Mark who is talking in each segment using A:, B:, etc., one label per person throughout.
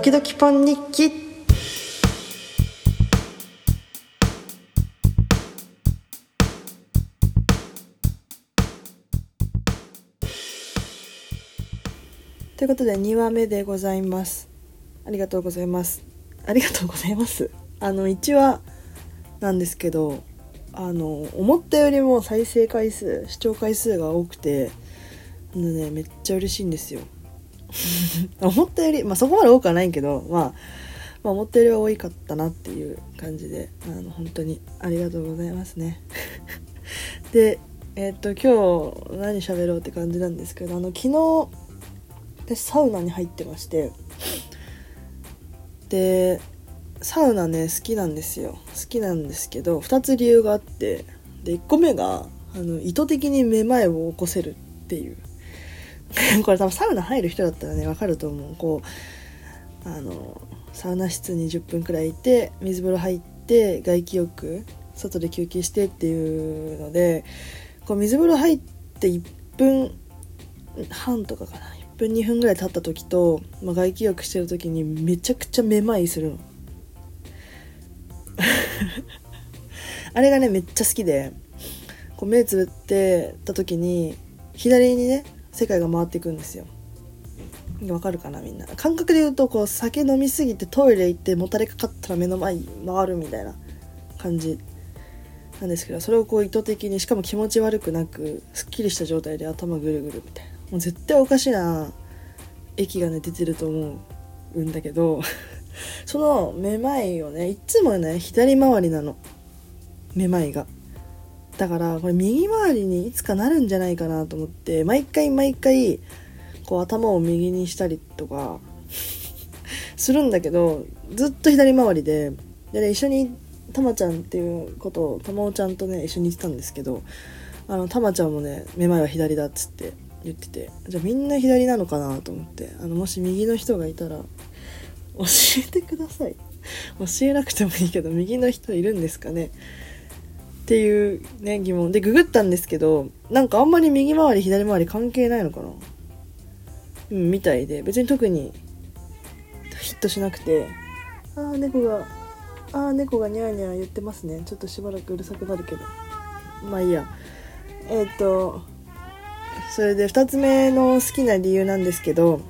A: 時々ポン日記。ということで2話目でございます。ありがとうございます。ありがとうございます。あの1話なんですけどあの思ったよりも再生回数視聴回数が多くてあのねめっちゃ嬉しいんですよ。思ったよりまあそこまで多くはないけど、まあ、まあ思ったよりは多かったなっていう感じであの本当にありがとうございますね。でえっ、と今日何喋ろうって感じなんですけどあの昨日私サウナに入ってましてでサウナね好きなんですよ。好きなんですけど2つ理由があってで1個目があの意図的にめまいを起こせるっていう これ多分サウナ入る人だったらね分かると思う。こうあのサウナ室に10分くらいいて水風呂入って外気浴外で休憩してっていうのでこう水風呂入って1分半とかかな。1分2分ぐらい経った時と、まあ、外気浴してる時にめちゃくちゃめまいするの。あれがねめっちゃ好きでこう目つぶってた時に左にね世界が回っていくんですよ。わかるかなみんな。感覚で言うとこう酒飲みすぎてトイレ行ってもたれかかったら目の前に回るみたいな感じなんですけどそれをこう意図的にしかも気持ち悪くなくすっきりした状態で頭ぐるぐるみたいな。もう絶対おかしな液がね出てると思うんだけど そのめまいをねいつもね左回りなの。めまいが。だからこれ右回りにいつかなるんじゃないかなと思って毎回毎回こう頭を右にしたりとか するんだけどずっと左回りでで、ね、一緒にたまちゃんっていうことをたまおちゃんとね一緒に行ってたんですけどあのたまちゃんもねめまいは左だっつって言っててじゃあみんな左なのかなと思ってあのもし右の人がいたら教えてください。教えなくてもいいけど右の人いるんですかね。っていうね疑問。でググったんですけどなんかあんまり右回り左回り関係ないのかな？うんみたいで。別に特にヒットしなくて。ああ猫がああ猫がニャーニャー言ってますね。ちょっとしばらくうるさくなるけど。まあいいや。えっ、ー、とそれで2つ目の好きな理由なんですけど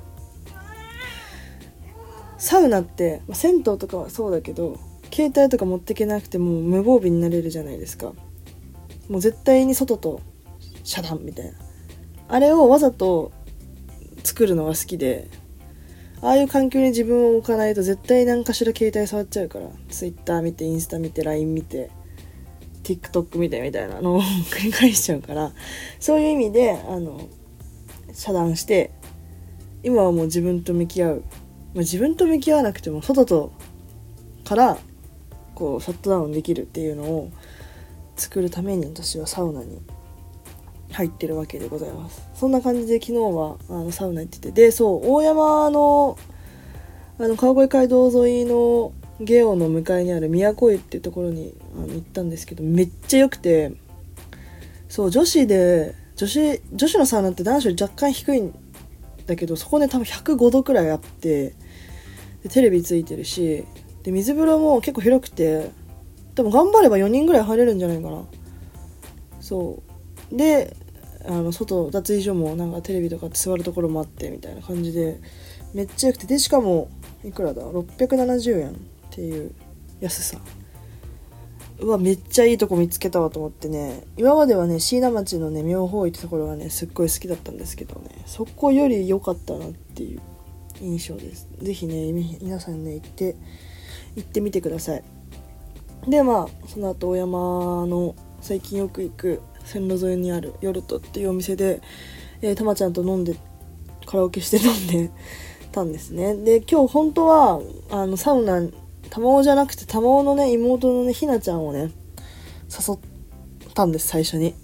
A: サウナって銭湯とかはそうだけど携帯とか持ってけなくても無防備になれるじゃないですか。もう絶対に外と遮断みたいな。あれをわざと作るのが好きでああいう環境に自分を置かないと絶対何かしら携帯触っちゃうから。Twitter 見てインスタ見て LINE 見て TikTok 見てみたいなのを 繰り返しちゃうから。そういう意味であの遮断して今はもう自分と向き合う、まあ、自分と向き合わなくても外とからこうシャットダウンできるっていうのを作るために私はサウナに入ってるわけでございます。そんな感じで昨日はあのサウナ行ってて。でそう大山のあの川越街道沿いのゲオの向かいにある都湯っていうところにあの行ったんですけどめっちゃ良くて。そう女子で女子女子のサウナって男子より若干低いんだけどそこね多分105度くらいあってでテレビついてるしで水風呂も結構広くて多分頑張れば4人ぐらい入れるんじゃないかな。そう。であの外脱衣所もなんかテレビとか座るところもあってみたいな感じでめっちゃ良くて。でしかもいくらだ？670円っていう安さ。うわめっちゃいいとこ見つけたわと思ってね。今まではね椎名町のね妙法院ってところがねすっごい好きだったんですけどね。そこより良かったなっていう印象です。是非ね皆さんね行って行ってみてください。でまあその後大山の最近よく行く線路沿いにあるヨルトっていうお店で、えー、たまちゃんと飲んでカラオケして飲んでたんですね。で今日本当はあのサウナ玉緒じゃなくて玉緒のね妹のねひなちゃんをね誘ったんです最初に。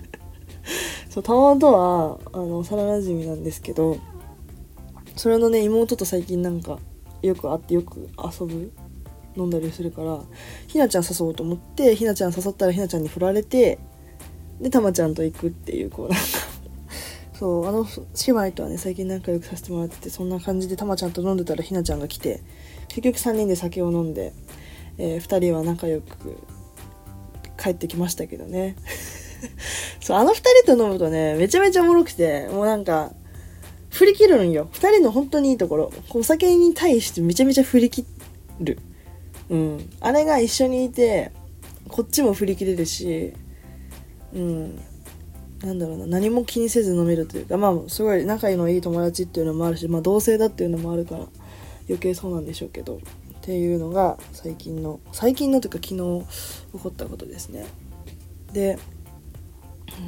A: そう玉緒とはあの幼なじみなんですけどそれのね妹と最近なんかよく会ってよく遊ぶ飲んだりするからひなちゃん誘おうと思ってひなちゃん誘ったらひなちゃんに振られてでたまちゃんと行くっていうこうなんか。そうあの姉妹とはね最近仲良くさせてもらっててそんな感じでたまちゃんと飲んでたらひなちゃんが来て結局3人で酒を飲んで、えー、2人は仲良く帰ってきましたけどね。そうあの2人と飲むとねめちゃめちゃおもろくてもうなんか振り切るんよ。2人の本当にいいところ。お酒に対してめちゃめちゃ振り切る。うん。あれが一緒にいてこっちも振り切れるしうん。なんだろうな。何も気にせず飲めるというかまあすごい仲のいい友達っていうのもあるし、まあ、同性だっていうのもあるから余計そうなんでしょうけどっていうのが最近の最近のというか昨日起こったことですね。で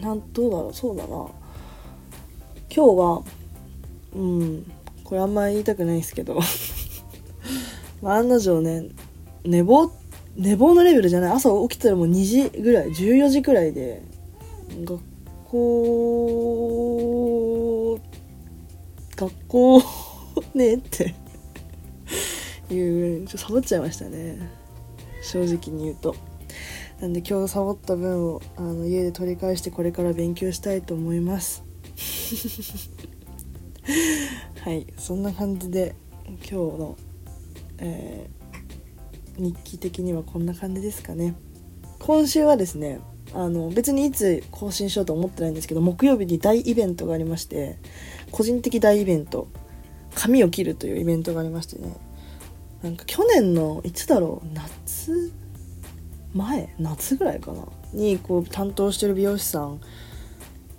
A: なんどうだろう。そうだな。今日はうん。これあんまり言いたくないんですけど。まあ案の定ね寝坊寝坊のレベルじゃない。朝起きたらもう2時ぐらい14時ぐらいで学校学校 ねって。いうちょっとサボっちゃいましたね。正直に言うと。なんで今日サボった分をあの家で取り返してこれから勉強したいと思います。はいそんな感じで今日の、えー、日記的にはこんな感じですかね。今週はですねあの別にいつ更新しようと思ってないんですけど木曜日に大イベントがありまして個人的大イベント髪を切るというイベントがありましてね。なんか去年のいつだろう夏前夏ぐらいかなにこう担当してる美容師さん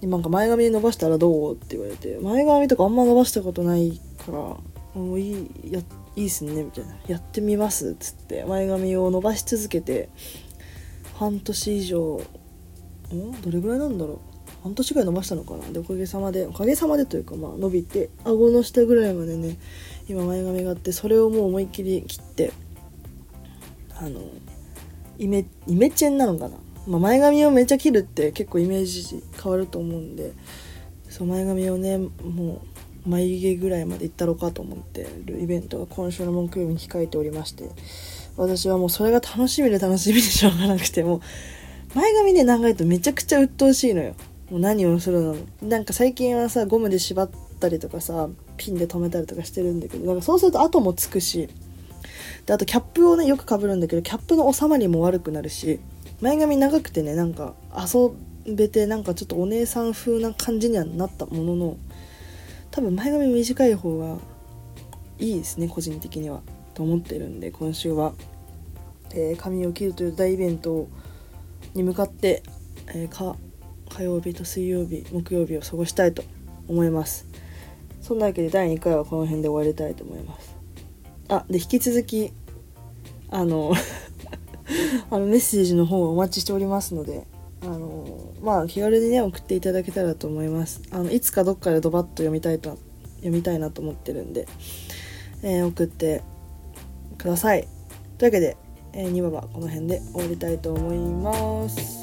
A: なんか前髪伸ばしたらどう？って言われて前髪とかあんま伸ばしたことないからもういいやいいっすねみたいなやってみますっつって前髪を伸ばし続けて半年以上ん？どれぐらいなんだろう？半年ぐらい伸ばしたのかな？でおかげさまでおかげさまでというかまあ伸びて顎の下ぐらいまでね今前髪があってそれをもう思いっきり切ってあのイメイメチェンなのかな、まあ、前髪をめっちゃ切るって結構イメージ変わると思うんでそう前髪をねもう眉毛ぐらいまでいったろうかと思ってるイベントが今週の木曜日に控えておりまして私はもうそれが楽しみで楽しみでしょうがなくても前髪ね長いとめちゃくちゃ鬱陶しいのよ。もう何をするのなんか最近はさゴムで縛ったりとかさピンで留めたりとかしてるんだけどなんかそうすると後もつくしであとキャップをねよくかぶるんだけどキャップの収まりも悪くなるし前髪長くてねなんか遊べてなんかちょっとお姉さん風な感じにはなったものの多分前髪短い方がいいですね個人的にはと思ってるんで今週は、えー、髪を切るという大イベントに向かって、えー、火曜日と水曜日木曜日を過ごしたいと思います。そんなわけで第2回はこの辺で終わりたいと思います。あで引き続きあのあのメッセージの方をお待ちしておりますのであのまあ気軽にね送っていただけたらと思います。あのいつかどっかでドバッと読みたいと読みたいなと思ってるんで、えー、送ってください。というわけで、えー、2話はこの辺で終わりたいと思います。